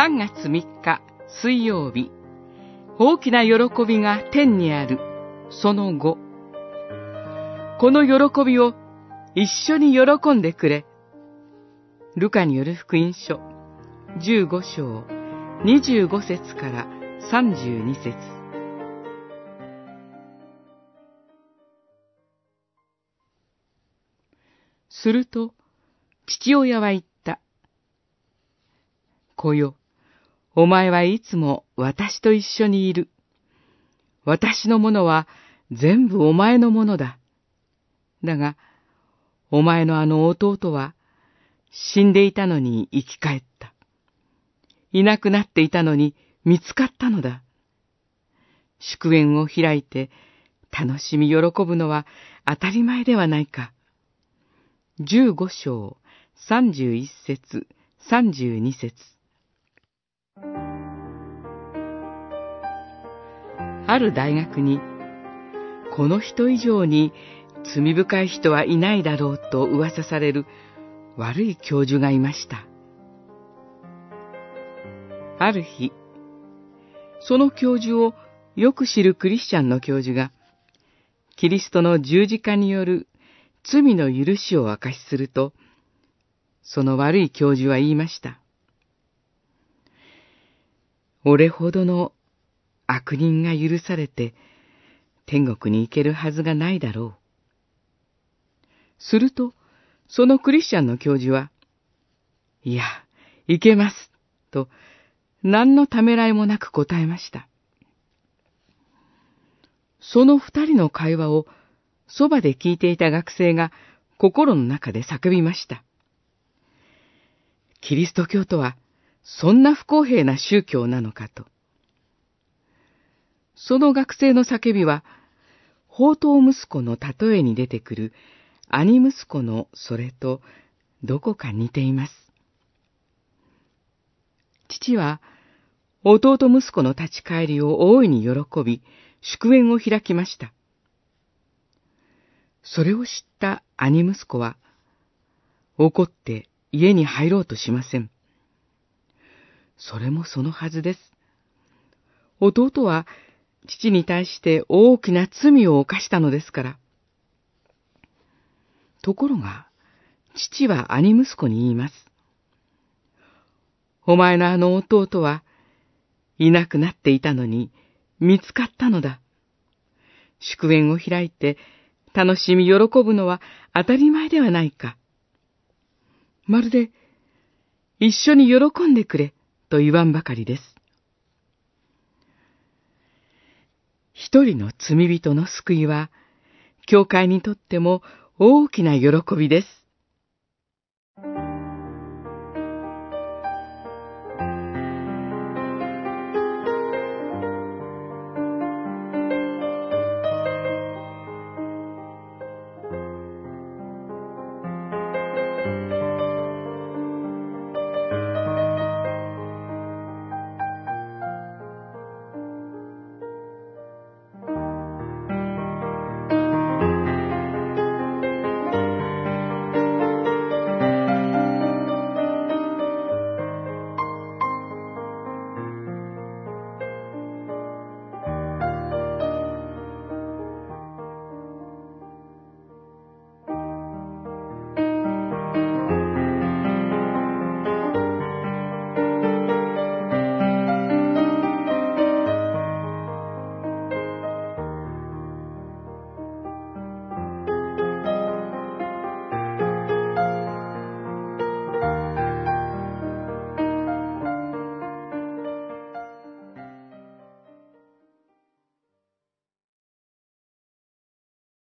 3月3日水曜日、大きな喜びが天にある、その後。この喜びを一緒に喜んでくれ。ルカによる福音書、15章、25節から32節すると、父親は言った。子よ、お前はいつも私と一緒にいる。私のものは全部お前のものだ。だが、お前のあの弟は死んでいたのに生き返った。いなくなっていたのに見つかったのだ。祝宴を開いて楽しみ喜ぶのは当たり前ではないか。十五章三十一節三十二節ある大学に、この人以上に罪深い人はいないだろうと噂される悪い教授がいました。ある日、その教授をよく知るクリスチャンの教授が、キリストの十字架による罪の許しを明かしすると、その悪い教授は言いました。俺ほどの悪人が許されて天国に行けるはずがないだろう。すると、そのクリスチャンの教授は、いや、行けます、と、何のためらいもなく答えました。その二人の会話をそばで聞いていた学生が心の中で叫びました。キリスト教とはそんな不公平な宗教なのかと。その学生の叫びは、宝刀息子の例えに出てくる兄息子のそれとどこか似ています。父は弟息子の立ち返りを大いに喜び、祝宴を開きました。それを知った兄息子は、怒って家に入ろうとしません。それもそのはずです。弟は父に対して大きな罪を犯したのですから。ところが、父は兄息子に言います。お前のあの弟はいなくなっていたのに見つかったのだ。祝宴を開いて楽しみ喜ぶのは当たり前ではないか。まるで、一緒に喜んでくれと言わんばかりです。一人の罪人の救いは、教会にとっても大きな喜びです。